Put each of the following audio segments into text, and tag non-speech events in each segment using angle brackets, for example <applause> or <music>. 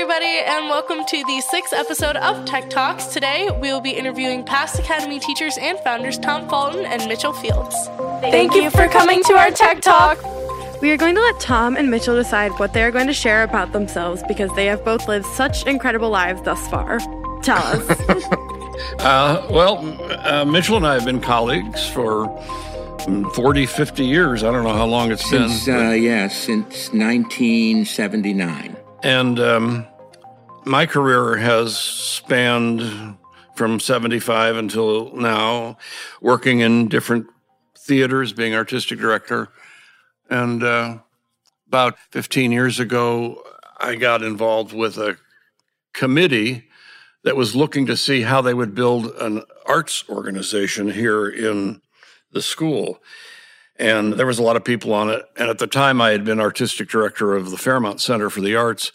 everybody, and welcome to the sixth episode of Tech Talks. Today, we will be interviewing past Academy teachers and founders Tom Fulton and Mitchell Fields. Thank you for coming to our Tech Talk. We are going to let Tom and Mitchell decide what they are going to share about themselves because they have both lived such incredible lives thus far. Tell us. <laughs> uh, well, uh, Mitchell and I have been colleagues for 40, 50 years. I don't know how long it's since, been. Uh, yeah, since 1979. And um, my career has spanned from 75 until now, working in different theaters, being artistic director. And uh, about 15 years ago, I got involved with a committee that was looking to see how they would build an arts organization here in the school. And there was a lot of people on it. And at the time, I had been artistic director of the Fairmount Center for the Arts.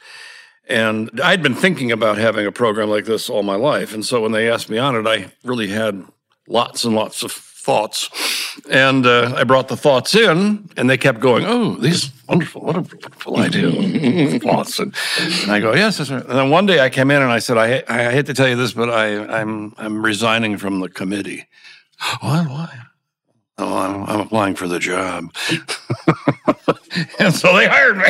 And I'd been thinking about having a program like this all my life. And so when they asked me on it, I really had lots and lots of thoughts. And uh, I brought the thoughts in, and they kept going, Oh, these wonderful, what a wonderful idea. thoughts. And, and, I go, Yes. And then one day I came in and I said, I, I hate to tell you this, but I, I'm, I'm resigning from the committee. Why? Why? Oh, I'm, I'm applying for the job. <laughs> and so they hired me.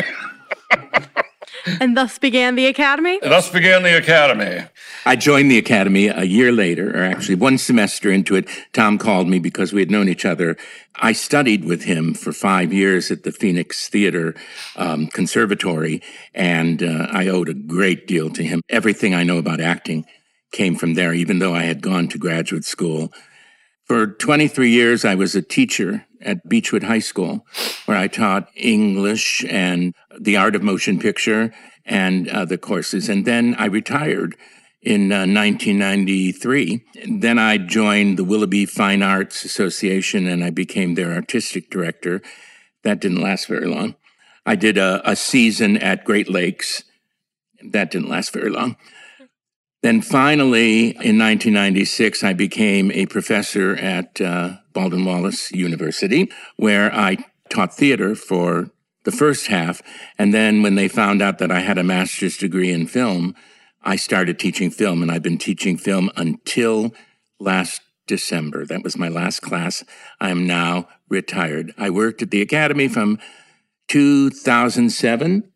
and thus began the academy? And thus began the academy. I joined the academy a year later, or actually one semester into it. Tom called me because we had known each other. I studied with him for five years at the Phoenix Theater um, Conservatory, and uh, I owed a great deal to him. Everything I know about acting came from there, even though I had gone to graduate school for 23 years, I was a teacher at Beachwood High School, where I taught English and the art of motion picture and other courses. And then I retired in uh, 1993. Then I joined the Willoughby Fine Arts Association and I became their artistic director. That didn't last very long. I did a, a season at Great Lakes. That didn't last very long. Then finally, in 1996, I became a professor at uh, Baldwin Wallace University, where I taught theater for the first half. And then when they found out that I had a master's degree in film, I started teaching film, and I've been teaching film until last December. That was my last class. I am now retired. I worked at the Academy from 2007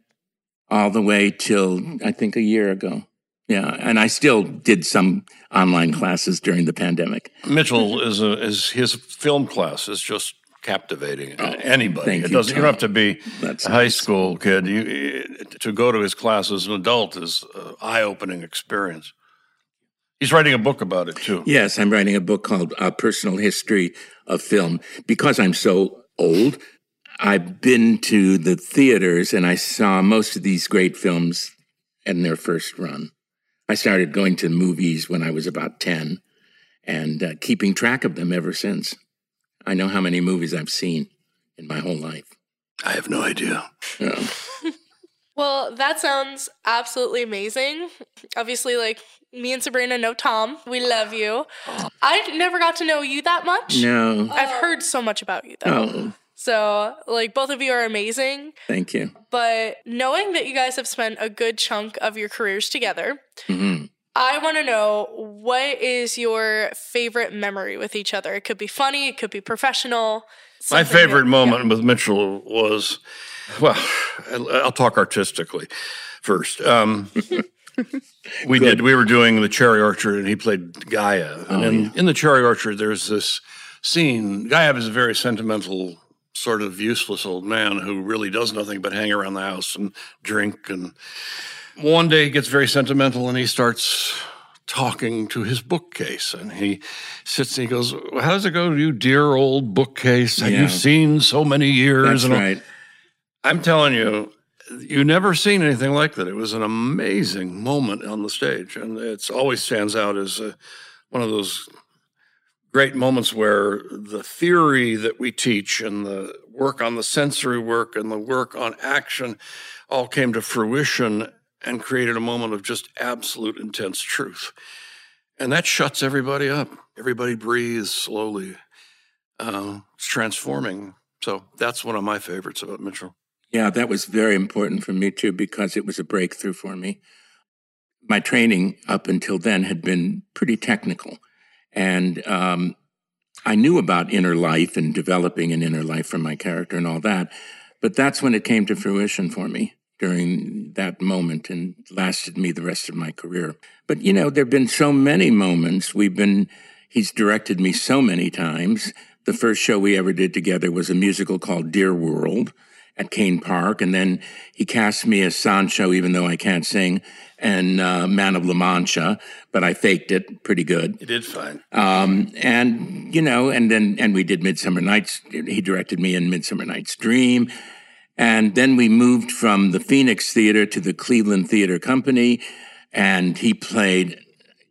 all the way till I think a year ago. Yeah, and I still did some online classes during the pandemic. Mitchell is a, is his film class is just captivating. Oh, Anybody, it doesn't. You, you, don't have to be That's a high nice. school kid. You to go to his class as an adult is an eye opening experience. He's writing a book about it too. Yes, I'm writing a book called uh, "Personal History of Film." Because I'm so old, I've been to the theaters and I saw most of these great films in their first run. I started going to movies when I was about 10 and uh, keeping track of them ever since. I know how many movies I've seen in my whole life. I have no idea. <laughs> well, that sounds absolutely amazing. Obviously, like me and Sabrina know Tom. We love you. I never got to know you that much. No. I've heard so much about you, though. Oh. So, like, both of you are amazing. Thank you. But knowing that you guys have spent a good chunk of your careers together, mm-hmm. I want to know what is your favorite memory with each other? It could be funny, it could be professional. My favorite that, moment yeah. with Mitchell was, well, I'll talk artistically first. Um, <laughs> we Good. did. We were doing the Cherry Orchard, and he played Gaev. Oh, and in, yeah. in the Cherry Orchard, there's this scene. Gaev is a very sentimental sort of useless old man who really does nothing but hang around the house and drink. And one day he gets very sentimental and he starts talking to his bookcase and he sits and he goes, How does it go, you dear old bookcase? Have yeah. you seen so many years? That's and right. I'm telling you, you never seen anything like that. It was an amazing moment on the stage, and it always stands out as a, one of those great moments where the theory that we teach and the work on the sensory work and the work on action all came to fruition and created a moment of just absolute intense truth. And that shuts everybody up. Everybody breathes slowly. Uh, it's transforming. So that's one of my favorites about Mitchell. Yeah, that was very important for me too because it was a breakthrough for me. my training up until then had been pretty technical. And um, I knew about inner life and developing an inner life for my character and all that. But that's when it came to fruition for me during that moment and lasted me the rest of my career. But, you know, there have been so many moments. We've been, he's directed me so many times. The first show we ever did together was a musical called Dear World at Cain Park. And then he cast me as Sancho, even though I can't sing, and uh, Man of La Mancha, but I faked it pretty good. You did fine. Um, and, you know, and then, and we did Midsummer Nights. He directed me in Midsummer Night's Dream. And then we moved from the Phoenix Theater to the Cleveland Theater Company, and he played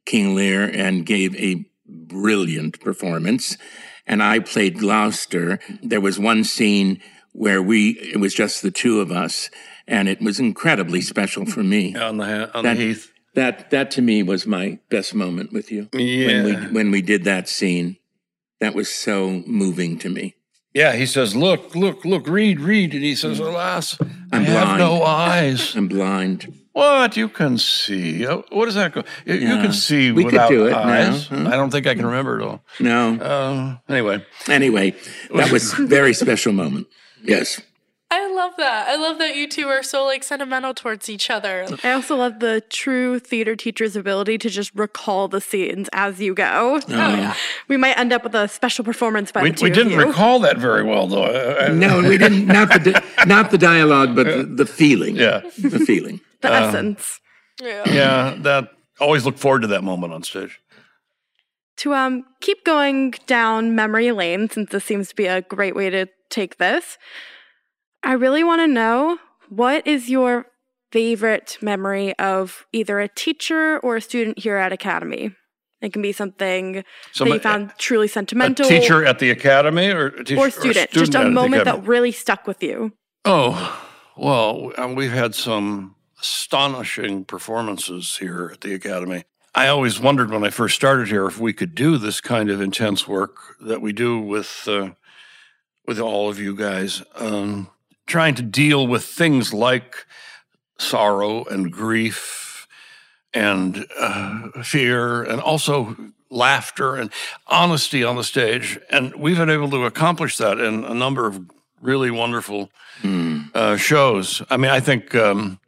King Lear and gave a brilliant performance. And I played Gloucester. There was one scene where we, it was just the two of us, and it was incredibly special for me. On the, on That- the heath. That, that to me was my best moment with you. When Yeah. we, when we did that scene, that was so moving to me. Yeah, he says, "Look, look, look, read, read," and he says, "Alas, I I'm have blind. no eyes." <laughs> I'm blind. what you can see? Uh, What does that go? You, you can see We could without do it now, eyes. huh? I don't think I can remember it all. No. Uh, anyway, Anyway, that was <laughs> very special moment. Yes. I love that. I love that you two are so like sentimental towards each other. I also love the true theater teacher's ability to just recall the scenes as you go. Oh yeah. Um, we might end up with a special performance by we, the two we of didn't you. recall that very well, though. I- I- No, we didn't. <laughs> Not the di- not the dialogue, but the, the feeling. Yeah, the feeling. <laughs> the essence. Yeah. yeah. That always look forward to that moment on stage. To um keep going down memory lane, since this seems to be a great way to take this, I really want to know what is your favorite memory of either a teacher or a student here at Academy? It can be something Some- that you found truly A sentimental teacher at the academy, or a teacher or student, just a moment that really stuck with you. Oh, well, we've had some astonishing performances here at the Academy. I always wondered when I first started here if we could do this kind of intense work that we do with uh, with all of you guys, um, trying to deal with things like sorrow and grief and uh, fear, and also laughter and honesty on the stage. And we've been able to accomplish that in a number of really wonderful uh, shows. I mean, I think um,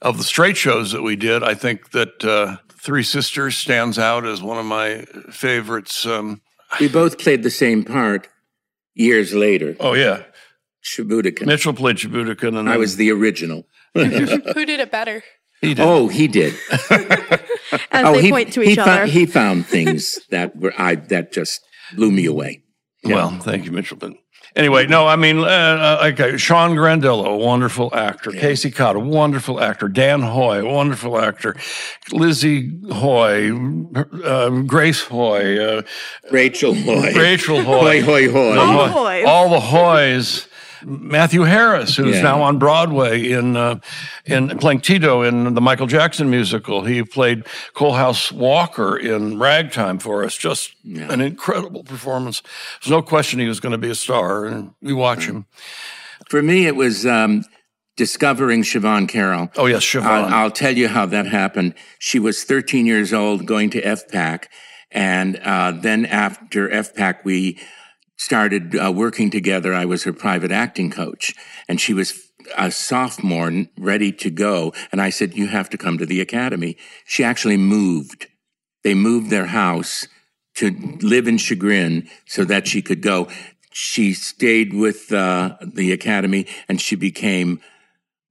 of the straight shows that we did, I think that uh, Three Sisters stands out as one of my favorites. Um, We both played the same part years later. oh yeah, Chebutykin. Mitchell played Chebutykin, and I was the original. <laughs> Who did it better? he did. Oh, he did. <laughs> <laughs> As oh, they he, point to he each found, other. He found things that were I that just blew me away. Well, thank you, Mitchell. But anyway, no, I mean, uh, uh, okay, Sean Grandillo, a wonderful actor. Casey Cott, a wonderful actor. Dan Hoy, a wonderful actor. Lizzie Hoy, uh, Grace Hoy, uh, Rachel Hoy. Rachel Hoy, Hoy. hoy, hoy. All Hoy- the Hoys. All the Hoys. Matthew Harris, who's Yeah. now on Broadway in uh, in playing Tito in the Michael Jackson musical. He played Coalhouse Walker in Ragtime for us. Just an incredible performance. There's no question he was going to be a star, and we watch him. For me, it was um, discovering Siobhan Carroll. Oh yes, Siobhan. I'll, I'll tell you how that happened. She was 13 years old going to FPAC. And uh, then after FPAC, we started uh, working together. I was her private acting coach. And she was a sophomore ready to go. And I said, You have to come to the academy. She actually moved. They moved their house to live in Chagrin so that she could go. She stayed with uh, the academy and she became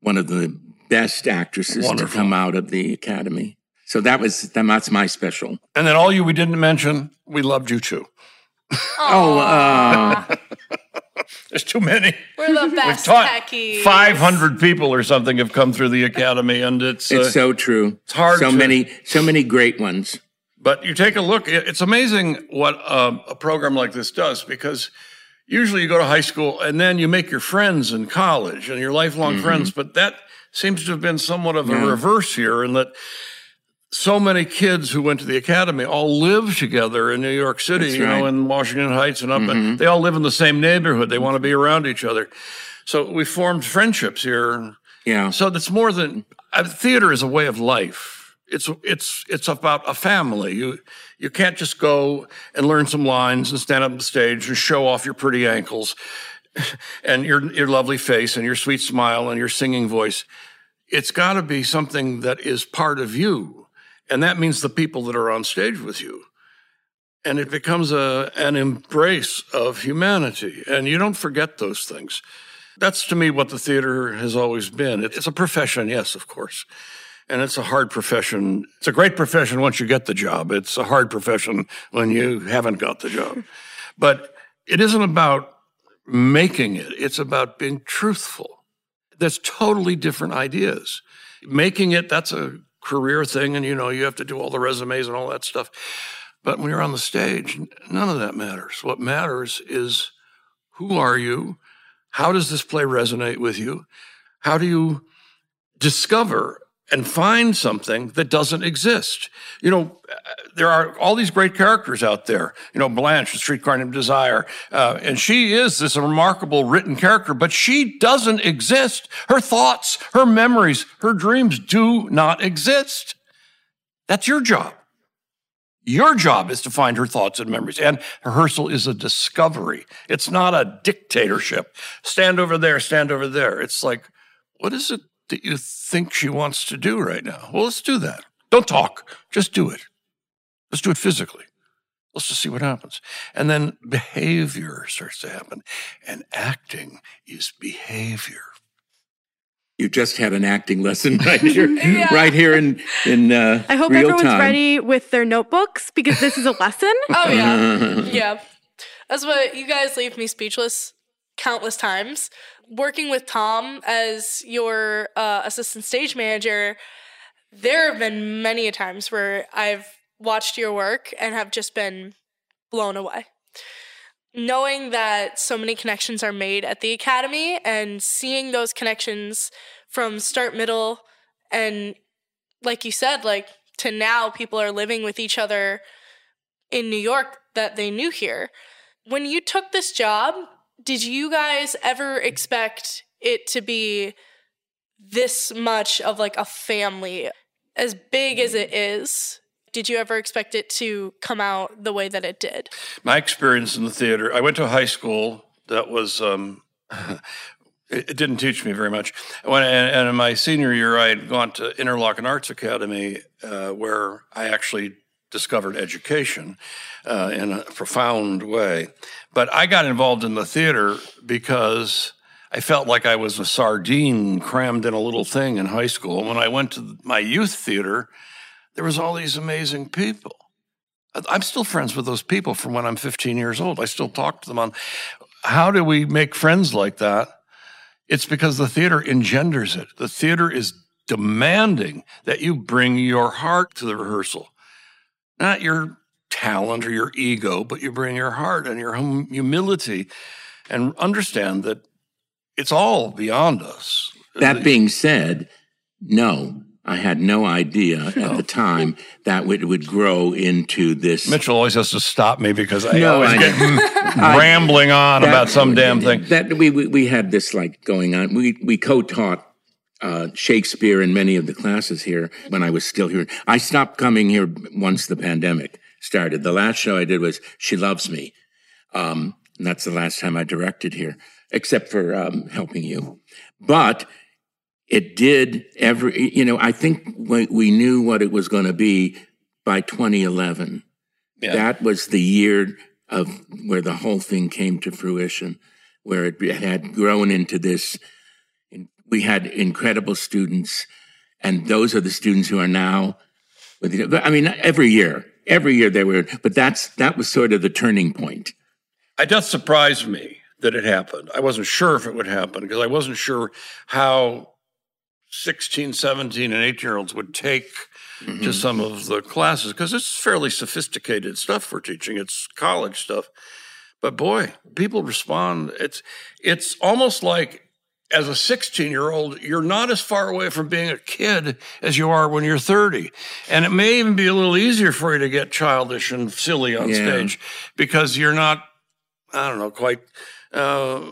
one of the best actresses Wonderful. to come out of the academy. So that was that's my special. and then all you we didn't mention, we loved you too. <laughs> Oh, uh, <laughs> There's too many. We're the best Taught techies. 500 people or something have come through the academy, and it's, it's uh, so true. it's hard So to- many, so many great ones. But you take a look, it's amazing what um, a program like this does because usually you go to high school and then you make your friends in college and your lifelong friends. But that seems to have been somewhat of a Yeah. reverse here in that so many kids who went to the academy all live together in New York City, That's you know, in Washington Heights and up. And they all live in the same neighborhood. They want to be around each other. So we formed friendships here. Yeah. So that's more than uh, theater is a way of life. It's it's it's about a family. You you can't just go and learn some lines and stand up on the stage and show off your pretty ankles <laughs> and your your lovely face and your sweet smile and your singing voice. It's got to be something that is part of you, and that means the people that are on stage with you. And it becomes a an embrace of humanity, and you don't forget those things. That's to me what the theater has always been. It's a profession, yes, of course and it's a hard profession. It's a great profession once you get the job. It's a hard profession when you haven't got the job. <laughs> But it isn't about making it, it's about being truthful. That's totally different ideas. Making it, that's a career thing, and you know, you have to do all the resumes and all that stuff. But when you're on the stage, none of that matters. What matters is who are you? How does this play resonate with you? How do you discover and find something that doesn't exist. You know, there are all these great characters out there. You know, Blanche, the streetcar named Desire, uh, and she is this remarkable written character, but she doesn't exist. Her thoughts, her memories, her dreams do not exist. That's your job. Your job is to find her thoughts and memories. And rehearsal is a discovery. It's not a dictatorship. Stand over there, stand over there. It's like, what is it that you think she wants to do right now? Well, let's do that. Don't talk, just do it. Let's do it physically. Let's just see what happens. And then behavior starts to happen. And acting is behavior. You just had an acting lesson <laughs> right here, <laughs> yeah. right here in in. Uh, I hope everyone's time. ready with their notebooks because this is a lesson. <laughs> oh yeah, yeah. That's what you guys leave me speechless countless times working with Tom as your uh, assistant stage manager, there have been many a times where I've watched your work and have just been blown away. Knowing that so many connections are made at the academy and seeing those connections from start, middle, and like you said, like to now, people are living with each other in New York that they knew here. When you took this job, did you guys ever expect it to be this much of like a family? As big as it is did you ever expect it to come out the way that it did? My experience in the theater i went to a high school that was um, <laughs> it, didn't teach me very much. When, and, in my senior year i had gone to interlochen arts academy uh, where i actually discovered education uh, in a profound way. But I got involved in the theater because I felt like I was a sardine crammed in a little thing in high school. When I went to my youth theater, there was all these amazing people. I'm still friends with those people from when I'm 15 years old. I still talk to them on how do we make friends like that? It's because the theater engenders it. The theater is demanding that you bring your heart to the rehearsal not your talent or your ego, but you bring your heart and your hum- humility and understand that it's all beyond us. That being said, no, I had no idea at the time that it would grow into this. Mitchell always has to stop me because I no, always I, get <laughs> I, <laughs> rambling on that, about some damn thing. That we, we, we had this like going on. We we co-taught uh, Shakespeare in many of the classes here when I was still here. I stopped coming here once the pandemic started. The last show I did was She Loves Me. Um, and that's the last time I directed here, except for um, helping you. But it did every, you know, I think we, we knew what it was going to be by 2011. Yeah. That was the year of where the whole thing came to fruition, where it had grown into this we had incredible students, and those are the students who are now. With, I mean, every year, every year they were, but that's that was sort of the turning point. It does surprise me that it happened. I wasn't sure if it would happen because I wasn't sure how 16, 17, and 18 year olds would take mm-hmm. to some of the classes because it's fairly sophisticated stuff for teaching. It's college stuff. But boy, people respond. It's it's almost like as a 16 year old, you're not as far away from being a kid as you are when you're 30. And it may even be a little easier for you to get childish and silly on yeah. stage because you're not, I don't know, quite, uh,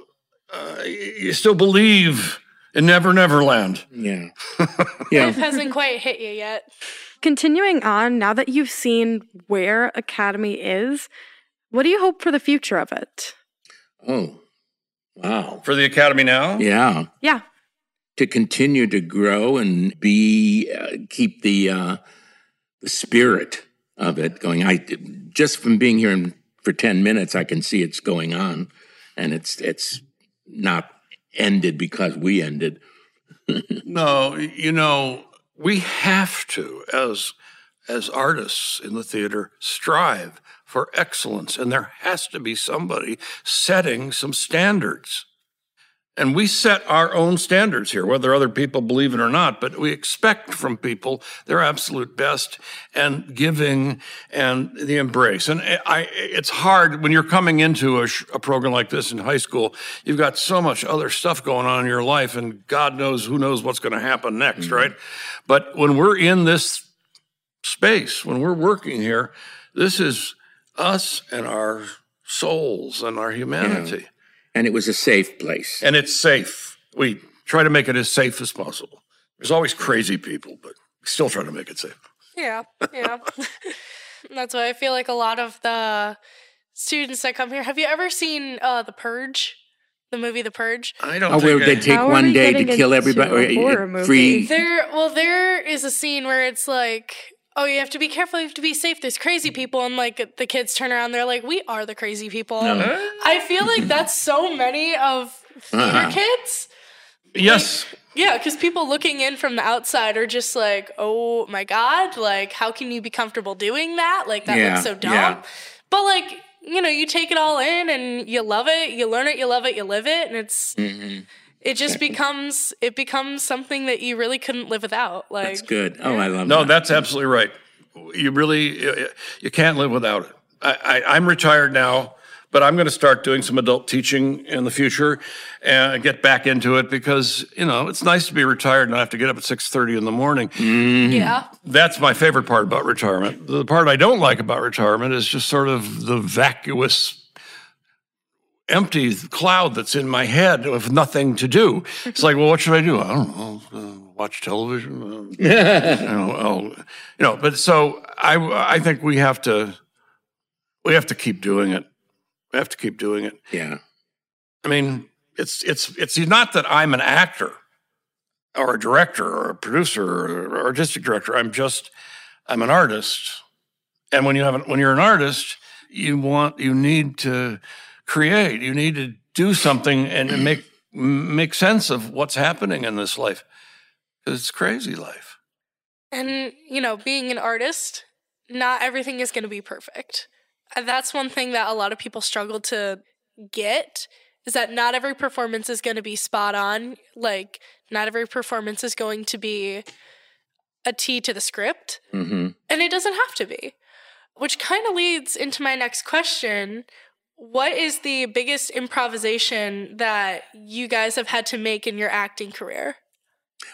uh, you still believe in Never Never Land. Yeah. <laughs> yeah. Life hasn't quite hit you yet. continuing on, now that you've seen where Academy is, what do you hope for the future of it? Oh, wow. For the Academy now? Yeah. Yeah. To continue to grow and be, uh, keep the, uh, the spirit of it going. I just from being here in, for 10 minutes, I can see it's going on and it's, it's not ended because we ended. <laughs> no, you know, we have to, as as artists in the theater, strive for excellence, and there has to be somebody setting some standards. And we set our own standards here, whether other people believe it or not, but we expect from people their absolute best and giving and the embrace. And I, it's hard when you're coming into a, a, program like this in high school, you've got so much other stuff going on in your life and God knows who knows what's going to happen next, mm-hmm. right? But when we're in this space, when we're working here, this is us and our souls and our humanity. Yeah and it was a safe place. And it's safe. We try to make it as safe as possible. There's always crazy people, but we still try to make it safe. Yeah, yeah. <laughs> That's why I feel like a lot of the students that come here. Have you ever seen uh, The Purge? The movie The Purge. I don't. Oh, where they take one day to kill everybody. Or, horror movie? Free. There, well, there is a scene where it's like oh, you have to be careful, you have to be safe. There's crazy people. And like the kids turn around, they're like, we are the crazy people. No. I feel like that's so many of theater uh-huh. kids. Yes. Like, yeah, because people looking in from the outside are just like, oh my God, like, how can you be comfortable doing that? Like, that yeah, looks so dumb. Yeah. But like, you know, you take it all in and you love it, you learn it, you love it, you live it. And it's. Mm-hmm it just becomes it becomes something that you really couldn't live without. Like that's good. Oh, I love. No, that. that's absolutely right. You really you can't live without it. I, I, I'm retired now, but I'm going to start doing some adult teaching in the future and get back into it because you know it's nice to be retired and not have to get up at six thirty in the morning. Mm-hmm. Yeah, that's my favorite part about retirement. The part I don't like about retirement is just sort of the vacuous empty cloud that's in my head with nothing to do. It's like, well, what should I do? I don't know. Uh, watch television. Uh, you, know, <laughs> I'll, you know, but so I, I think we have to, we have to keep doing it. We have to keep doing it. Yeah. I mean, it's it's it's not that I'm an actor or a director or a producer or artistic director. I'm just I'm an artist. And when you have an, when you're an artist, you want you need to create. You need to do something and make make sense of what's happening in this life. Because it's crazy life. And you know, being an artist, not everything is going to be perfect. That's one thing that a lot of people struggle to get is that not every performance is going to be spot on. Like, not every performance is going to be a T to the script. Mm-hmm. And it doesn't have to be. Which kind of leads into my next question, what is the biggest improvisation that you guys have had to make in your acting career?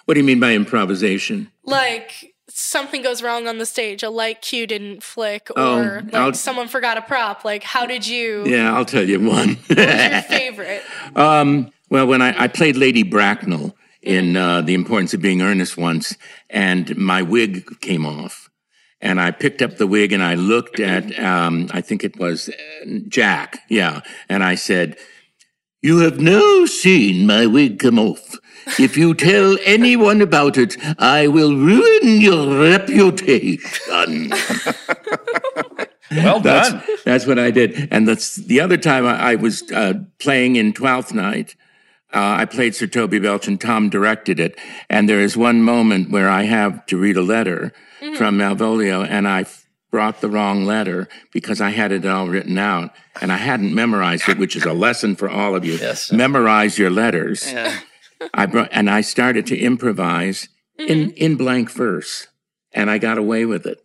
What do you mean by improvisation? Like something goes wrong on the stage, a light cue didn't flick, or oh, like someone forgot a prop. Like, how did you? Yeah, I'll tell you one. what your favorite? <laughs> Um, well, when I, I, played Lady Bracknell in uh, The Importance of Being Earnest once, and my wig came off and I picked up the wig and I looked at, um, I think it was uh, Jack, yeah, and I said, "You have now seen my wig come off. If you tell anyone about it, I will ruin your reputation." well done. That's, that's, what I did, and that's the other time I, I was uh, playing in Twelfth Night. Uh, I played Sir Toby Belch, and Tom directed it. And there is one moment where I have to read a letter mm-hmm. from Malvolio, and I brought the wrong letter because I had it all written out and I hadn't memorized it, which is a lesson for all of you. Yes, Memorize your letters. Yeah. I brought, and I started to improvise mm-hmm. in, in blank verse, and I got away with it.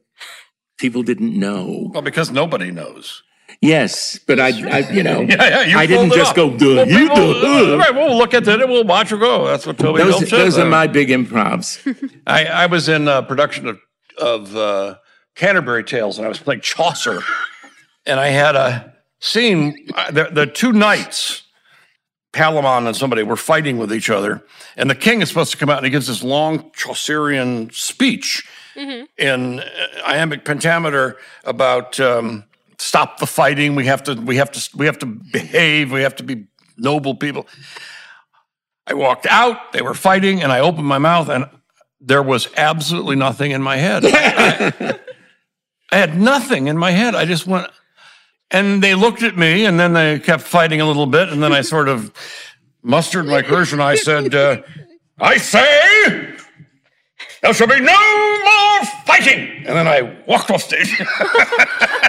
People didn't know. Well, because nobody knows. Yes, but I, I you know, <laughs> yeah, yeah, I didn't just go do well, you do. Uh, right, we'll look at it. We'll watch her go. That's what Toby those, Those are my big improvs. <laughs> I, I was in a production of of uh, Canterbury Tales, and I was playing Chaucer, and I had a scene. Uh, the, the two knights, Palamon and somebody, were fighting with each other, and the king is supposed to come out and he gives this long Chaucerian speech, in uh, iambic pentameter about um, stop the fighting. We have to. We have to. We have to behave. We have to be noble people. I walked out. They were fighting, and I opened my mouth, and there was absolutely nothing in my head. I, <laughs> I had nothing in my head. I just went, and they looked at me, and then they kept fighting a little bit, and then I sort of mustered my courage, and I said, uh, "I say." There shall be no more fighting. And then I walked off stage. <laughs>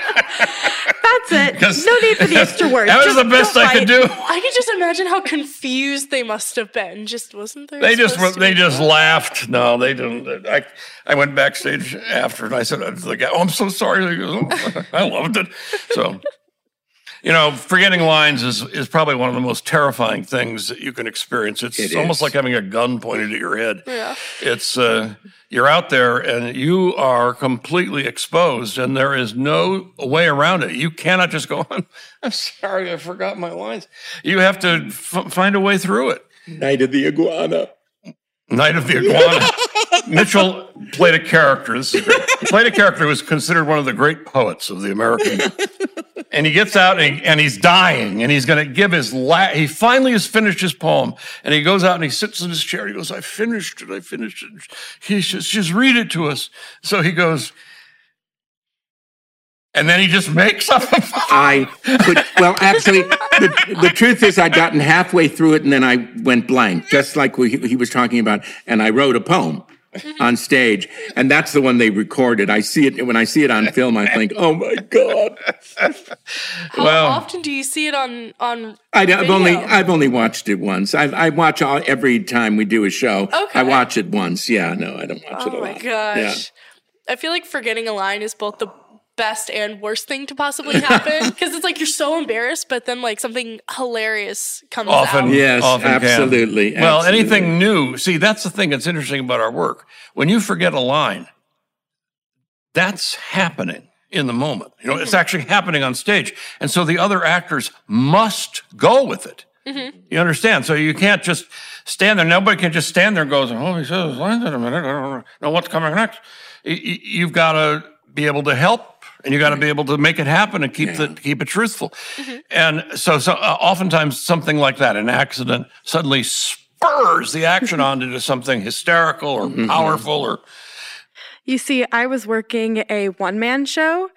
That's it. <laughs> 'Cause- No need for the extra <laughs> words. that was Just the best I could do. I could just imagine how confused they must have been. Just wasn't there? They just supposed to they be- just laughed. No, they didn't. I I went backstage after and I said to the guy, "Oh, I'm so sorry." He goes, "Oh, I loved it. So, you know, forgetting lines is is probably one of the most terrifying things that you can experience. It's It almost like having a gun pointed at your head. Yeah. It's uh, you're out there and you are completely exposed, and there is no way around it. You cannot just go, "I'm, <laughs> I'm sorry, I forgot my lines." You have to f- find a way through it. Night of the iguana. Night of the Iguana. <laughs> Mitchell played a character. This is great. He played a character who was considered one of the great poets of the American. <laughs> And he gets out and, he- and he's dying, and he's going to give his la- He finally has finished his poem, and he goes out and he sits in his chair. He goes, "I finished it. I finished it." He says, "Just read it to us." So he goes, and then he just makes up. a poem. I could, well, actually, the, the truth is, I'd gotten halfway through it and then I went blank, just like we, he was talking about. And I wrote a poem Mm-hmm. on stage, and that's the one they recorded. I see it when I see it on <laughs> film. I think, oh my god! How Well- often do you see it on on? I, have only video? I've only watched it once. I, I watch all, every time we do a show. Okay. I watch it once. Yeah, no, I don't watch it a Oh lot. my gosh. Yeah. I feel like forgetting a line is both the best and worst thing to possibly <laughs> happen because it's like you're so embarrassed, but then like something hilarious comes often, out. Yes, often can. absolutely, Well, absolutely. anything new. See, that's the thing that's interesting about our work. When you forget a line, that's happening in the moment. You know, it's mm-hmm. actually happening on stage, and so the other actors must go with it. Mm-hmm. You understand? So you can't just stand there. Nobody can just stand there and goes, "Oh, he says his lines in a minute. I don't know what's coming next." Y- y- You've got to be able to help, and you got to be able to make it happen and keep the keep it truthful. Mm-hmm. And so, so uh, oftentimes something like that, an accident, suddenly spurs the action <laughs> on into something hysterical or mm-hmm. powerful or You see, I was working a one man show,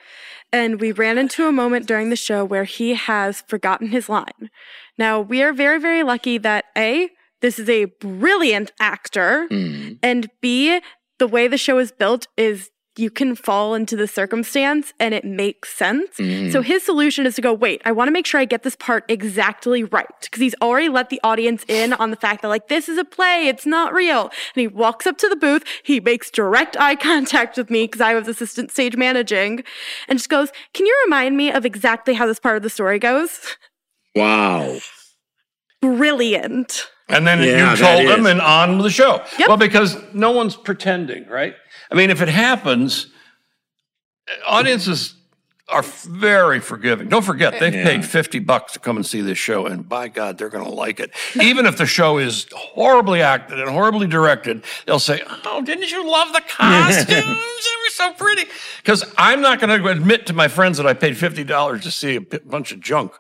and we ran into a moment during the show where he has forgotten his line. Now, we are very, very lucky that A, this is a brilliant actor, mm-hmm. and B, the way the show is built is you can fall into the circumstance and it makes sense. So mm-hmm. his solution is to go, wait, I want to make sure I get this part exactly right. Because he's already let the audience in on the fact that, like, this is a play, it's not real. And he walks up to the booth, he makes direct eye <laughs> contact with me because I was assistant stage managing, and just goes, Can you remind me of exactly how this part of the story goes? Wow. Brilliant. And then Yeah, you told them is. and on the show. Yep. Well, because no one's pretending, right? I mean, if it happens, audiences are very forgiving. Don't forget, they've Yeah. paid 50 bucks to come and see this show, and by God, they're going to like it. Even if the show is horribly acted and horribly directed, they'll say, Oh, didn't you love the costumes? they were so pretty. Because I'm not going to admit to my friends that I paid $50 to see a bunch of junk.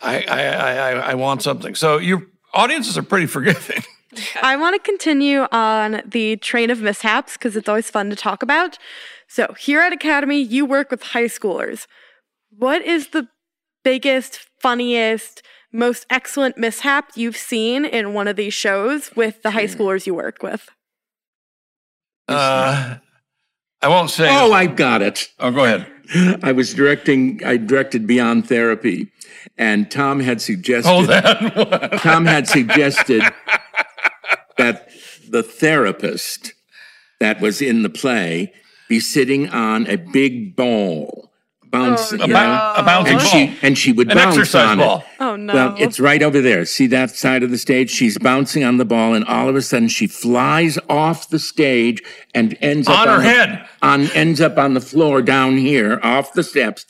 I, I, I, I, I want something. So your audiences are pretty forgiving. <laughs> <laughs> I want to continue on the train of mishaps because it's always fun to talk about. So, here at Academy, you work with high schoolers. What is the biggest, funniest, most excellent mishap you've seen in one of these shows with the high schoolers you work with? Uh, I won't say. Oh, I got it. oh, go ahead. I was directing. I directed Beyond Therapy, and Tom had suggested. Oh, that. <laughs> Tom had suggested that the therapist that was in the play be sitting on a big ball, bouncing, a, you know, a bouncing and ball. she and she would An bounce on ball. it. Oh, no. Well, it's right over there. See that side of the stage? She's bouncing on the ball, and all of a sudden she flies off the stage and ends up On her the- head. on ends up on the floor down here, off the steps,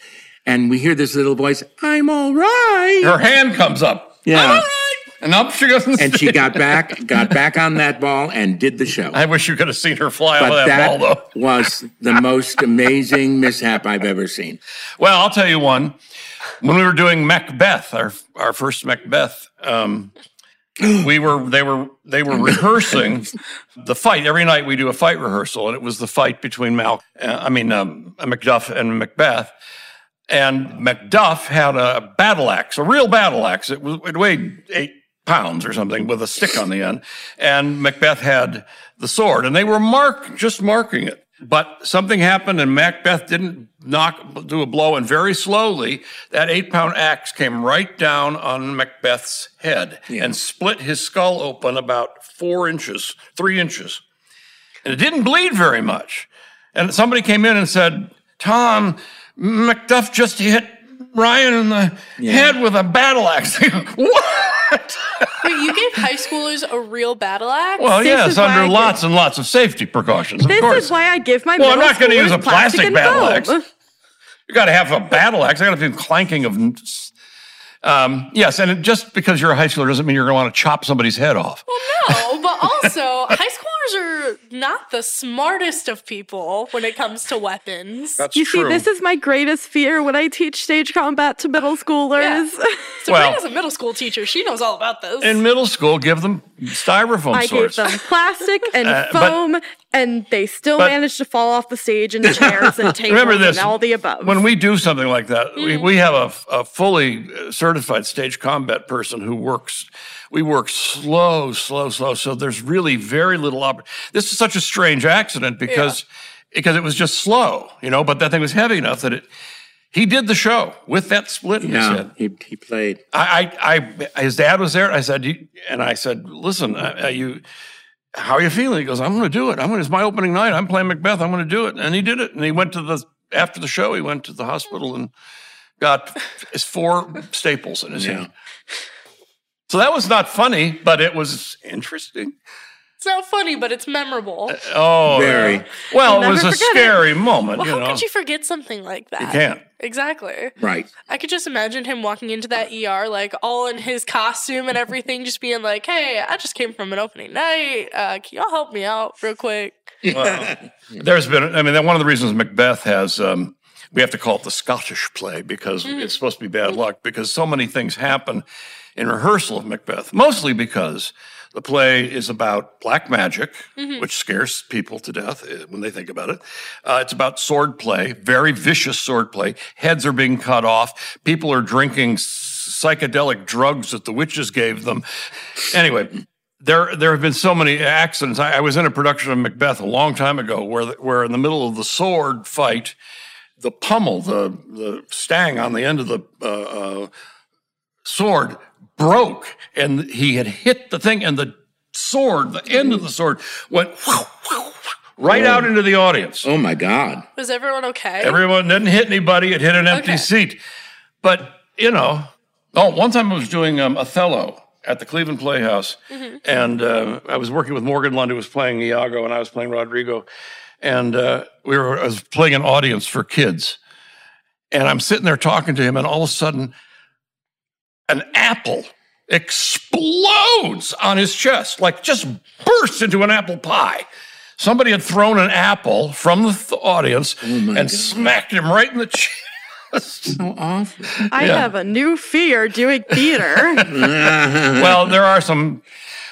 and we hear this little voice, "I'm all right." Her hand comes up. Yeah. All right. And up she goes. and she got back, got back on that ball and did the show. I wish you could have seen her fly but over that, that ball, though. was the most amazing mishap I've ever seen. Well, I'll tell you one. When we were doing Macbeth, our our first Macbeth, um, we were they were they were rehearsing the fight every night. We do a fight rehearsal, and it was the fight between Mal, uh, I mean um, Macduff and Macbeth. And Macduff had a battle axe, a real battle axe. It, was, it weighed eight pounds or something with a stick on the end. And Macbeth had the sword, and they were mark just marking it. But something happened, and Macbeth didn't knock do a blow, and very slowly that eight pound axe came right down on Macbeth's head and split his skull open about four inches, three inches, and it didn't bleed very much. And somebody came in and said, "Tom, Macduff just hit Ryan in the head with a battle axe." <laughs> what? <laughs> Wait, you gave high schoolers a real battle axe? Well, This yes, is why I under did- lots and lots of safety precautions. Of This course. is why I give my Well, I'm middle not gonna use a plastic and battle foam. axe. You got to have a battle axe. I got to do clanking of. Um, yes, and it, just because you're a high schooler doesn't mean you're going to want to chop somebody's head off. Well, no, but also, high schoolers are not the smartest of people when it comes to weapons. That's You true. see, this is my greatest fear when I teach stage combat to middle schoolers. <laughs> Sabrina's well- a middle school teacher. She knows all about this. in middle school, give them styrofoam I gave them plastic <laughs> and Uh, but- foam, and they still but- managed to fall off the stage and chairs and <laughs> tables Remember this: and all the above. When we do something like that, we, Mm-hmm. we have a, a fully certified stage combat person who works. We work slow, slow, slow. So there's really very little. Oppor- this is such a strange accident because because it was just slow, you know. But that thing was heavy enough that it. He did the show with that split in his Yeah, head. he, he played. I, I, I, his dad was there. I said, you, and I said, listen, uh, uh, you, how are you feeling? He goes, I'm going to do it. I'm going. It's my opening night. I'm playing Macbeth. I'm going to do it. And he did it. And he went to the after the show. He went to the hospital and got his four staples in his Yeah. hand. So that was not funny, but it was interesting. it's not funny, but it's memorable. Oh, Very. yeah. Well, it was a forget it. scary moment. Well, you how know, could you forget something like that? You can't. Exactly. Right. I could just imagine him walking into that ER, like all in his costume and everything, just being like, "Hey, I just came from an opening night. Uh, can y'all help me out real quick?" Well, <laughs> there's been, I mean, one of the reasons Macbeth has, um, we have to call it the Scottish play because it's supposed to be bad luck because so many things happen in rehearsal of Macbeth, mostly because the play is about black magic, which scares people to death uh, when they think about it. Uh, it's about sword play, very vicious sword play. Heads are being cut off. People are drinking psychedelic drugs that the witches gave them. Anyway, there there have been so many accidents. I, I was in a production of Macbeth a long time ago, where the, where in the middle of the sword fight, the pommel, the the stang on the end of the uh, uh, sword broke, and he had hit the thing, and the sword, the end of the sword, went right out into the audience. Oh my God. Was everyone okay? Everyone didn't hit anybody. It hit an empty Okay. seat. But, you know, oh, one time I was doing um, Othello at the Cleveland Playhouse, and uh, I was working with Morgan Lund, who was playing Iago, and I was playing Rodrigo. And uh, we were, I was playing an audience for kids. And I'm sitting there talking to him, and all of a sudden, an apple explodes on his chest, like just bursts into an apple pie. Somebody had thrown an apple from the th- audience oh and smacked him right in the <laughs> chest. So awful. I Yeah. have a new fear doing theater. <laughs> well, there are some,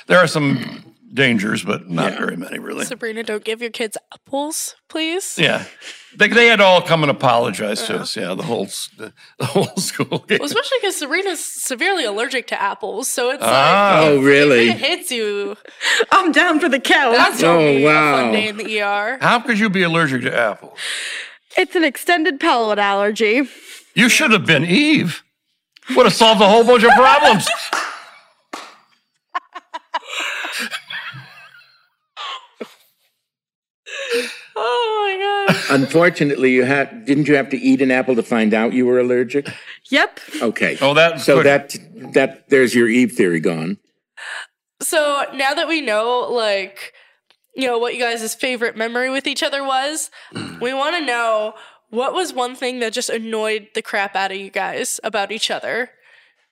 there are some dangers, but not very many, really. Sabrina, don't give your kids apples, please. Yeah, they, they had all come and apologize to us. Yeah, the whole the, <laughs> the whole school. Well, especially because Sabrina's severely allergic to apples, so it's Ah. Oh, like if really? it hits you. I'm down for the count. That's gonna Oh, be a wow. fun day in the ER. How could you be allergic to apples? It's an extended palate allergy. You should have been Eve. Would have solved a whole bunch of problems. <laughs> <laughs> Oh my god. Uh, unfortunately, you had didn't you have to eat an apple to find out you were allergic? Yep. Okay. Oh, that so could- that that there's your Eve theory gone. So now that we know, like, you know, what you guys' favorite memory with each other was, mm. we want to know what was one thing that just annoyed the crap out of you guys about each other.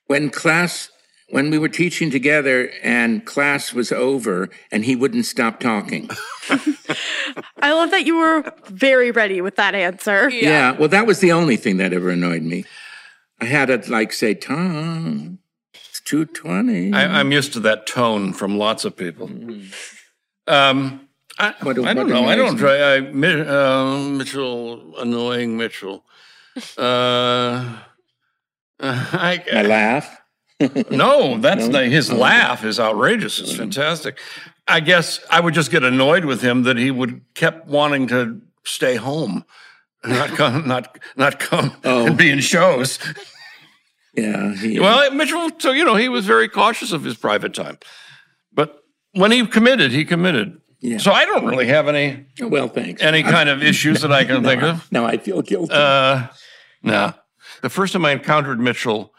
When class when we were teaching together and class was over and he wouldn't stop talking. <laughs> I love that you were very ready with that answer. Yeah. well, that was the only thing that ever annoyed me. I had to like say, Tom, it's 220. I, I'm used to that tone from lots of people. Um, I, What- I don't what know. I don't try. I, Mi- uh, Mitchell, annoying Mitchell. Uh, <laughs> I, I laugh. <laughs> No, that's not, his laugh is outrageous. It's fantastic. I guess I would just get annoyed with him that he would kept wanting to stay home, not <laughs> come, not not come Oh. and be in shows. <laughs> Yeah. He, Well, Mitchell, so you know, he was very cautious of his private time, but when he committed, he committed. Yeah. So I don't really have any well, thanks. any kind of issues that I can think of. Now I feel guilty. Uh, no. The first time I encountered Mitchell,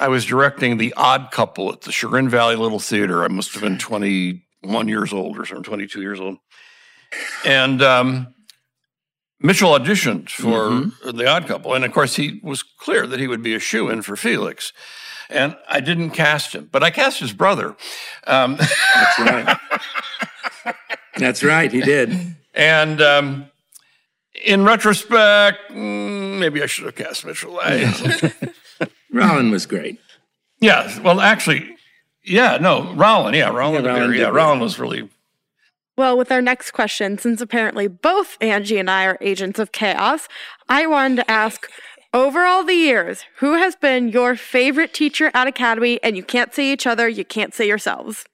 I was directing The Odd Couple at the Chagrin Valley Little Theater. I must have been 21 years old or something, 22 years old. And um, Mitchell auditioned for The Odd Couple. And of course, he was clear that he would be a shoe in for Felix. And I didn't cast him, but I cast his brother. Um, That's right. That's right. He did. and um, in retrospect, mm, maybe I should have cast Mitchell. I, <laughs> Rollin was great. Yeah, well, actually, yeah, no, Rollin, yeah, Rollin, Yeah, yeah, Rollin yeah, Rollin was really. Well, with our next question, since apparently both Angie and I are agents of chaos, I wanted to ask over all the years, who has been your favorite teacher at Academy? And you can't say each other, you can't say yourselves.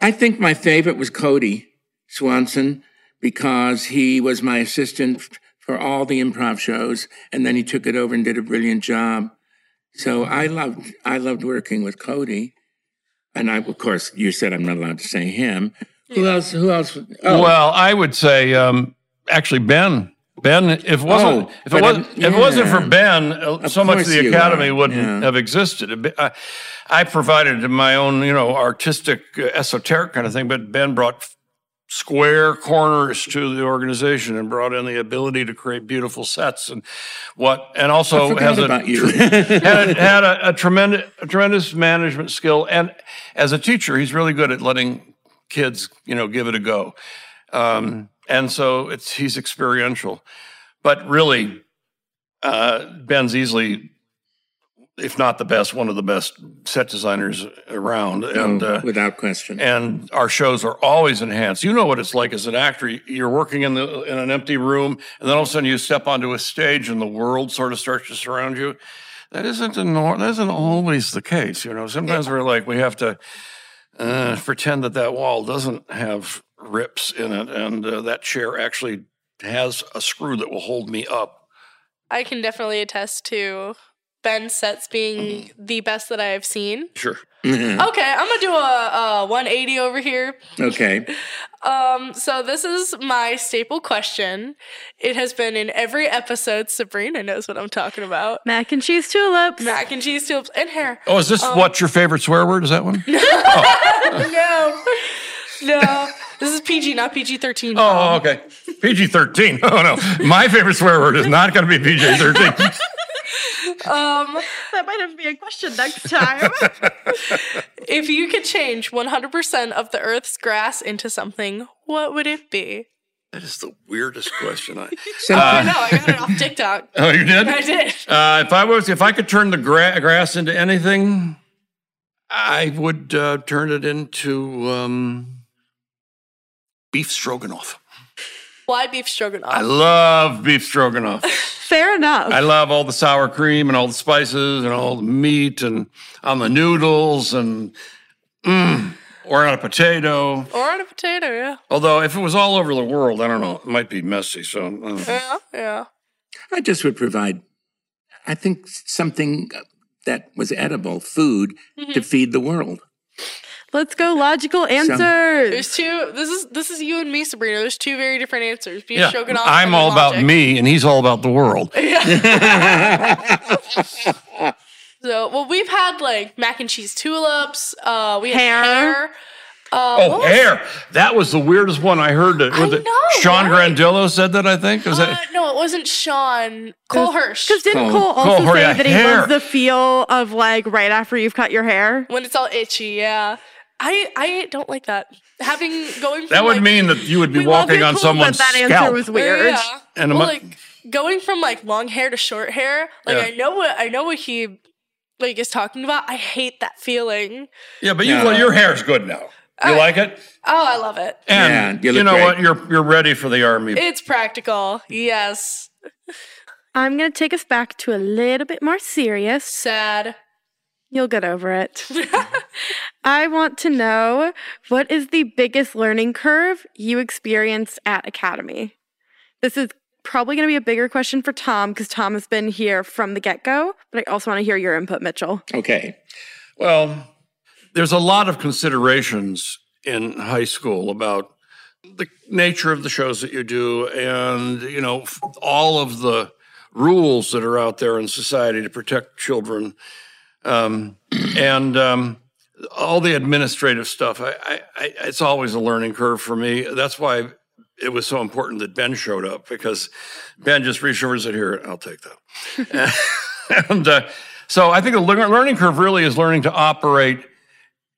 I think my favorite was Cody Swanson because he was my assistant for all the improv shows, and then he took it over and did a brilliant job. So I loved I loved working with Cody, and I of course you said I'm not allowed to say him. Who else? Who else? Oh, Well, I would say um, actually Ben. Ben, if it wasn't Oh, if it wasn't if it wasn't for. Ben, uh, so much of the academy are, wouldn't yeah. have existed. I, I provided my own, you know, artistic, uh, esoteric kind of thing, but Ben brought f- square corners to the organization and brought in the ability to create beautiful sets and what, and also has a had a, had a, a tremendous a tremendous management skill, and as a teacher, he's really good at letting kids, you know, give it a go. Um, and so it's he's experiential, but really, uh, Ben's easily, if not the best, one of the best set designers around, and. Oh, Uh, without question. and our shows are always enhanced. You know what it's like as an actor. You're working in the in an empty room, and then all of a sudden you step onto a stage, and the world sort of starts to surround you. That isn't a nor- that isn't always the case. You know, sometimes we're like we have to uh, pretend that that wall doesn't have rips in it, and uh, that chair actually has a screw that will hold me up. I can definitely attest to Ben's sets being mm-hmm. the best that I have seen. Sure. Mm-hmm. Okay, I'm gonna do a, a 180 over here. okay. Um, so this is my staple question. It has been in every episode. Sabrina knows what I'm talking about. Mac and cheese tulips. Mac and cheese tulips and hair. Oh, is this um, what's your favorite swear word? Is that one? <laughs> Oh. <laughs> No, no. This is PG, not PG 13. Oh, okay. PG 13. <laughs> Oh, no. My favorite swear word is not going to be PG 13. Um, <laughs> That might have to be a question next time. <laughs> if you could change 100% of the Earth's grass into something, what would it be? That is the weirdest question. I, <laughs> I know. I got it off TikTok. oh, you did? I did. Uh, if I was, if I could turn the gra- grass into anything, I would uh, turn it into um, beef stroganoff. Why beef stroganoff? I love beef stroganoff. <laughs> Fair enough. I love all the sour cream and all the spices and all the meat and on the noodles and mm, or on a potato. or on a potato, yeah. Although if it was all over the world, I don't know, it might be messy. So I. Yeah, yeah. I just would provide, I think, something that was edible, food to feed the world. Let's go logical answers. There's two. This is this is you and me, Sabrina. There's two very different answers. Beef yeah, stroganoff. I'm and all about logic. me, and he's all about the world. <laughs> Yeah. <laughs> So, well, we've had like mac and cheese tulips. Uh, we had Hair. hair. Uh, Oh, what was- hair. That was the weirdest one I heard. That, was I it know, Sean right? Grandillo said that, I think. Was Uh, that, no, it wasn't Sean. Cole Hirsch. Because didn't Cole- Cole also Cole, say yeah, that he hair. loves the feel of like right after you've cut your hair? when it's all itchy, yeah. I I don't like that. Having going from that would like, mean that you would be We love walking you, on Cole, someone's but that answer scalp. was weird. Yeah. And a well, mu- like going from like long hair to short hair, like Yeah. I know what I know what he like is talking about. I hate that feeling. yeah, but you, No. well, your hair's good now. You Uh, like it? Oh, I love it. And Yeah, you you, know great. what? You're you're ready for the army. It's practical. Yes. I'm gonna take us back to a little bit more serious. Sad. You'll get over it. <laughs> I want to know what is the biggest learning curve you experienced at Academy? This is probably going to be a bigger question for Tom because Tom has been here from the get go, but I also want to hear your input, Mitchell. Okay. Well, there's a lot of considerations in high school about the nature of the shows that you do and, you know, all of the rules that are out there in society to protect children um, and um, all the administrative stuff. I, I, I, it's always a learning curve for me. That's why it was so important that Ben showed up because Ben just reached over and said, Here, I'll take that. <laughs> and uh, so I think the learning curve really is learning to operate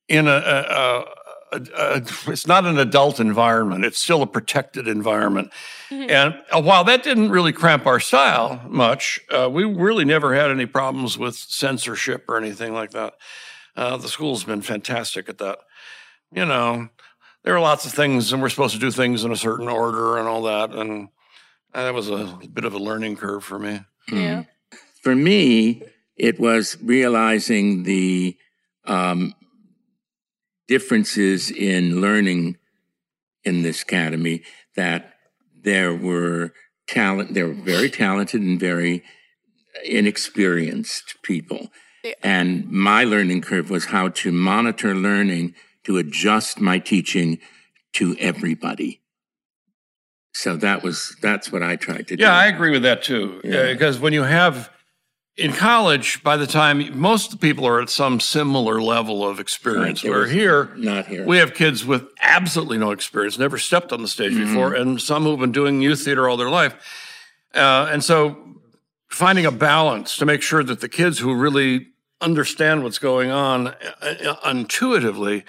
in a, a, a, a, a it's not an adult environment. It's still a protected environment. And uh, while that didn't really cramp our style much, uh, we really never had any problems with censorship or anything like that. Uh, the school's been fantastic at that. You know, there are lots of things, and we're supposed to do things in a certain order and all that. And uh, that was a bit of a learning curve for me. Yeah. For me, it was realizing the um, differences in learning in this academy that there were talent, there were very talented and very inexperienced people. Yeah. And my learning curve was how to monitor learning to adjust my teaching to everybody. So that was that's what I tried to do. Yeah, I agree with that too. Yeah. Because when you have in college, by the time most people are at some similar level of experience, Right, where here not here. we have kids with absolutely no experience, never stepped on the stage Mm-hmm. before, and some who've been doing youth theater all their life. Uh, and so finding a balance to make sure that the kids who really understand what's going on uh, uh, intuitively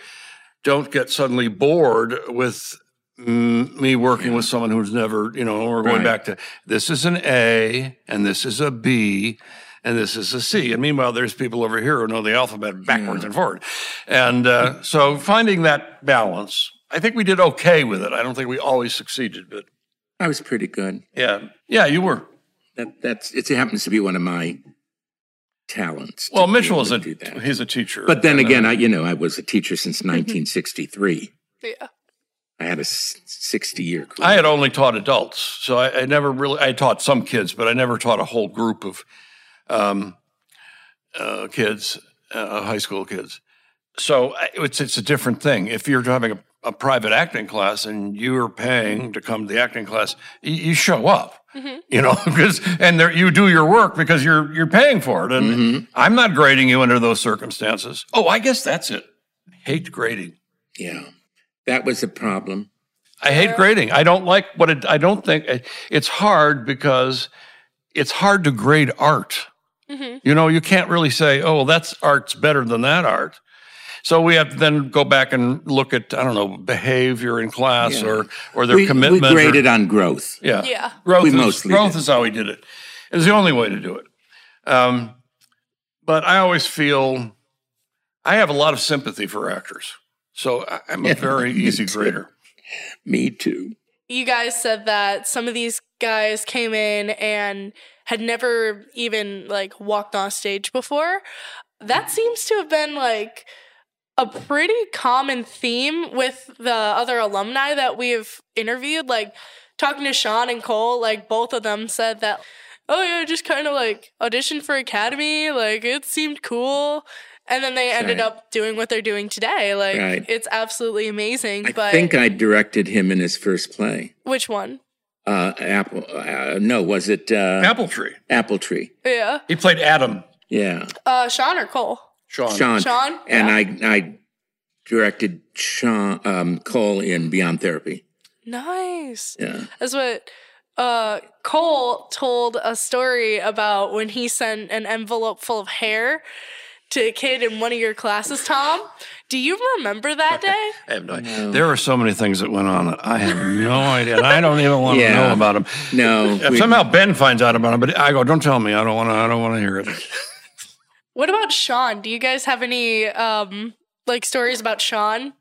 don't get suddenly bored with me working with someone who's never, you know, we're going Right. back to this is an A and this is a B and this is a C. And meanwhile, there's people over here who know the alphabet backwards and forward. And uh, so finding that balance, I think we did okay with it. I don't think we always succeeded, but I was pretty good. yeah, yeah, you were. That that's it happens to be one of my talents. Well, Mitchell is to a do that. he's a teacher. But then And, uh, again, I you know I was a teacher since 1963. Yeah. I had a 60 year career. I had only taught adults, so I, I never really. I taught some kids, but I never taught a whole group of um, uh, kids, uh, high school kids. So it's it's a different thing. If you're having a, a private acting class and you're paying to come to the acting class, you, you show up. You know, <laughs> because and there, you do your work because you're you're paying for it. And I'm not grading you under those circumstances. Oh, I guess that's it. I hate grading. yeah, that was a problem. I hate grading. I don't like what it, I don't think it's hard because it's hard to grade art. You know, you can't really say, oh, well, that's art's better than that art. So we have to then go back and look at, I don't know, behavior in class Yeah. or, or their We, we commitment. or- graded on growth. yeah. Yeah. Growth, We is, mostly growth did. is how we did it. It's the only way to do it. Um, but I always feel I have a lot of sympathy for actors. So I- I'm a Yeah, very <laughs> easy too. grader. Me too. you guys said that some of these guys came in and had never even like walked on stage before. That seems to have been like a pretty common theme with the other alumni that we have interviewed. Like talking to Sean and Cole, like both of them said that, oh yeah, just kind of like auditioned for Academy. Like it seemed cool. And then they ended Right. up doing what they're doing today. Like Right. it's absolutely amazing. I but think I directed him in his first play. which one? Uh, Apple. Uh, no, was it uh, Apple tree. Apple Tree? Yeah. He played Adam, Yeah, Uh, Sean or Cole? Sean. Sean. Sean? And Yeah. I, I directed Sean um, Cole in Beyond Therapy. Nice. Yeah. That's what uh, Cole told a story about when he sent an envelope full of hair to a kid in one of your classes, Tom. Do you remember that <laughs> day? I have no idea. There were so many things that went on that I have no idea, and I don't even want to know about them. No, If we- somehow Ben finds out about them, but I go, don't tell me. I don't want to. I don't want to hear it. What about Sean? Do you guys have any um, like stories about Sean?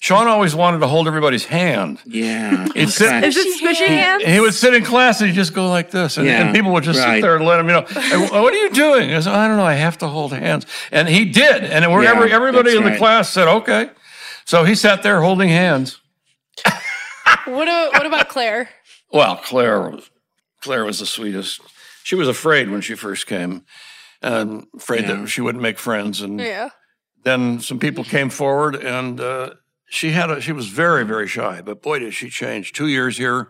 Sean always wanted to hold everybody's hand. yeah. It's- in Is fact, it squishy hands? And he would sit in class and he'd just go like this, and, Yeah, and people would just sit there and let him, you know, what are you doing? I said, I don't know. I have to hold hands, and he did. And then wherever Yeah, everybody that's in the right. class said, okay, so he sat there holding hands. What, a, what about Claire? Well, Claire was Claire was the sweetest. She was afraid when she first came, and afraid Yeah. that she wouldn't make friends. And Yeah. then some people came forward, and uh, she had a. She was very very shy, but boy did she change. Two years here,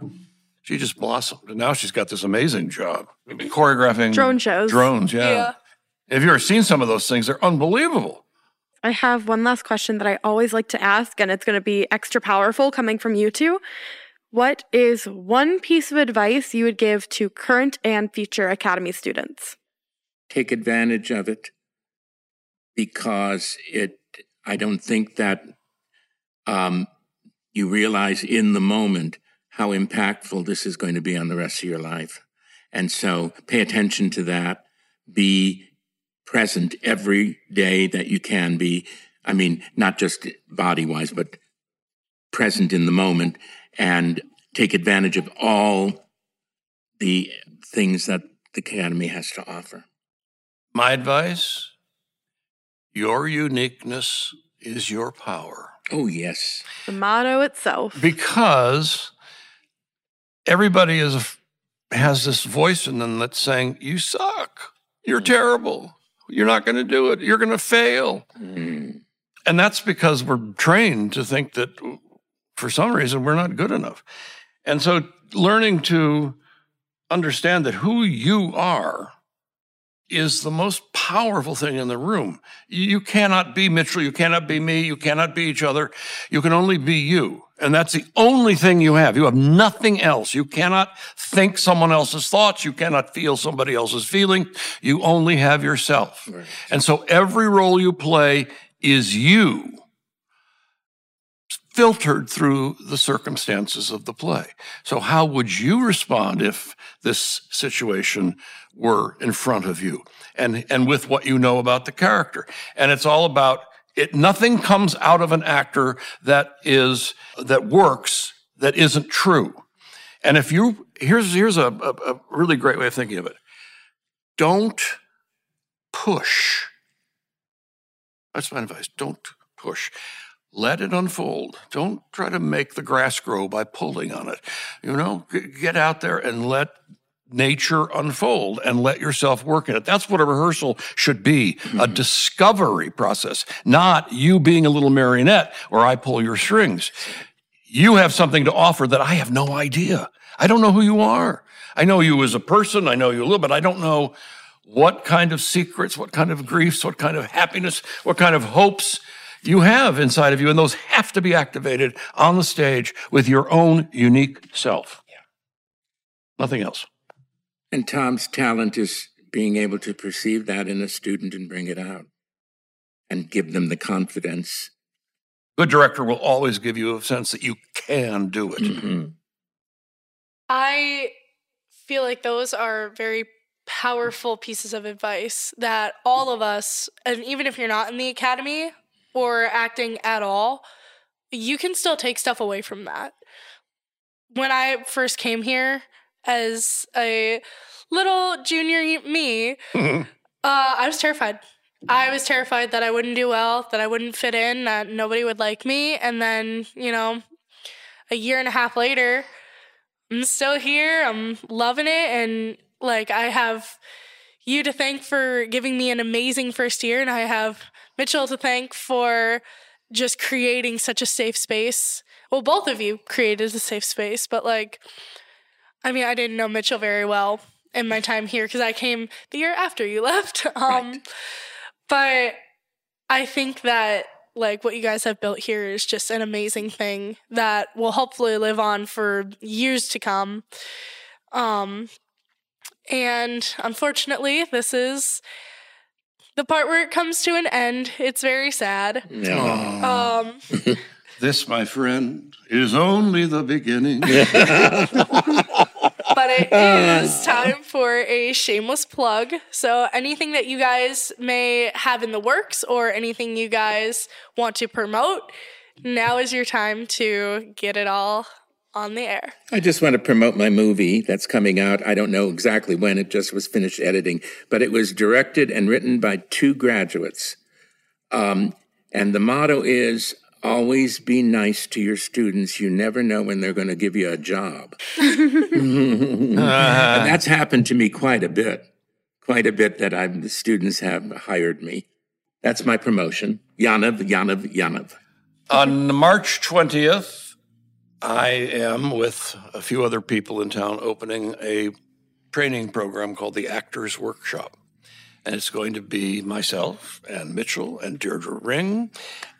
she just blossomed, and now she's got this amazing job choreographing Drone shows. Drones, yeah. Yeah. Have you ever seen some of those things? They're unbelievable. I have one last question that I always like to ask, and it's going to be extra powerful coming from you two. What is one piece of advice you would give to current and future Academy students? take advantage of it because it i don't think that um, you realize in the moment how impactful this is going to be on the rest of your life. And so pay attention to that. Be present every day that you can be. I mean not just body wise but present in the moment and take advantage of all the things that the academy has to offer. My advice your uniqueness is your power. Oh, yes. The motto itself. because everybody is has this voice in them that's saying you suck you're terrible you're not going to do it you're going to fail Mm. and that's because we're trained to think that for some reason we're not good enough and so learning to understand that who you are is the most powerful thing in the room. You cannot be Mitchell. You cannot be me. You cannot be each other. You can only be you. And that's the only thing you have. You have nothing else. You cannot think someone else's thoughts. You cannot feel somebody else's feeling. You only have yourself. And so every role you play is you filtered through the circumstances of the play. So how would you respond if this situation were in front of you and and with what you know about the character? And it's all about it nothing comes out of an actor that is that works that isn't true. And if you here's here's a, a, a really great way of thinking of it. Don't push. That's my advice. Don't push. Let it unfold. Don't try to make the grass grow by pulling on it. You know, get out there and let nature unfold and let yourself work in it. That's what a rehearsal should be a mm-hmm. discovery process, not you being a little marionette or I pull your strings. You have something to offer that I have no idea. I don't know who you are. I know you as a person, I know you a little, bit, I don't know what kind of secrets, what kind of griefs, what kind of happiness, what kind of hopes you have inside of you. And those have to be activated on the stage with your own unique self. Nothing else. And Tom's talent is being able to perceive that in a student and bring it out and give them the confidence. Good director will always give you a sense that you can do it. Mhm. I feel like those are very powerful pieces of advice that all of us, and even if you're not in the academy or acting at all, you can still take stuff away from that. When I first came here as a little junior me, uh, I was terrified. I was terrified that I wouldn't do well, that I wouldn't fit in, that nobody would like me. And then, you know, a year and a half later, I'm still here. I'm loving it. And like, I have you to thank for giving me an amazing first year. And I have Mitchell to thank for just creating such a safe space. Well, both of you created a safe space, but like, I mean, I didn't know Mitchell very well in my time here because I came the year after you <laughs> left. Um, Right. But I think that like what you guys have built here is just an amazing thing that will hopefully live on for years to come. Um, and unfortunately, this is the part where it comes to an end. It's very sad. Um, <laughs> this, my friend, is only the beginning. <laughs> but it <laughs> is time for a shameless plug. So, anything that you guys may have in the works or anything you guys want to promote, now is your time to get it all on the air. I just want to promote my movie that's coming out. I don't know exactly when, it just was finished editing, but it was directed and written by two graduates. Um, and the motto is always be nice to your students. You never know when they're going to give you a job. <laughs> and that's happened to me quite a bit, quite a bit that I'm, the students have hired me. That's my promotion. Yanov, Yanov, Yanov. On March 20th, I am with a few other people in town opening a training program called the Actors Workshop. And it's going to be myself and Mitchell and Deirdre Ring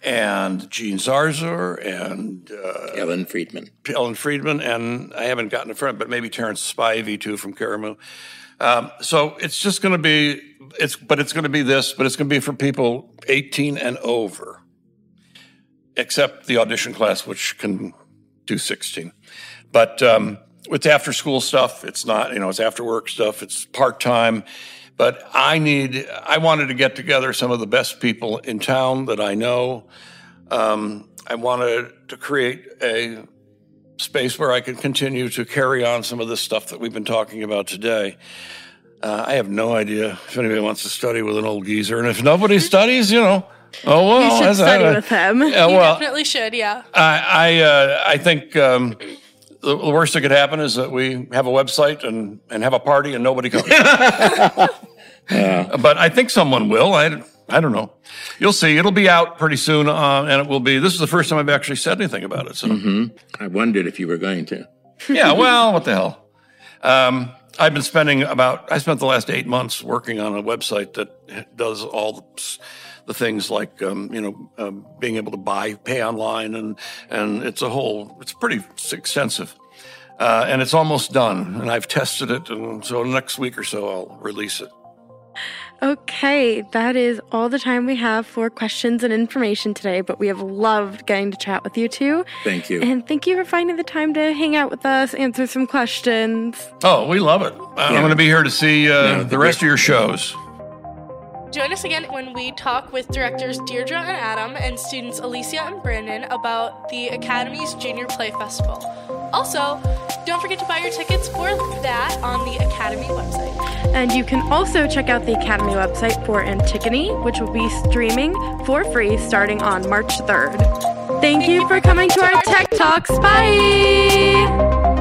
and Gene Zarzur and uh, Ellen Friedman. Ellen Friedman, and I haven't gotten a friend, but maybe Terrence Spivey too from Karamu. Um, so it's just going to be it's, but it's going to be this, but it's going to be for people 18 and over, except the audition class, which can do 16. But um, it's after school stuff. It's not, you know, it's after work stuff. It's part time. But I need, I wanted to get together some of the best people in town that I know. Um, I wanted to create a space where I could continue to carry on some of the stuff that we've been talking about today. Uh, I have no idea if anybody wants to study with an old geezer, and if nobody studies, you know, oh well. You should study with him. Yeah, you well, definitely should. Yeah. I I, uh, I think um, the, the worst that could happen is that we have a website and and have a party and nobody comes. Yeah. <laughs> But I think someone will. I, I don't know. You'll see. It'll be out pretty soon, uh, and it will be. This is the first time I've actually said anything about it. So mm-hmm. I wondered if you were going to. yeah. Well, what the hell? Um, I've been spending about. I spent the last eight months working on a website that does all the, the things like um, you know um, being able to buy, pay online, and and it's a whole. It's pretty extensive. Uh, and it's almost done, and I've tested it, and so next week or so I'll release it. Okay, that is all the time we have for questions and information today, but we have loved getting to chat with you two. Thank you. And thank you for finding the time to hang out with us, answer some questions. Oh, we love it. Yeah. I'm going to be here to see uh, yeah, the rest of your shows. Join us again when we talk with directors Deirdre and Adam and students Alicia and Brandon about the Academy's Junior Play Festival. Also, don't forget to buy your tickets for that on the Academy website. And you can also check out the Academy website for Antigone, which will be streaming for free starting on March 3rd. Thank, Thank you, you for coming, coming to our Tech Talks. Bye.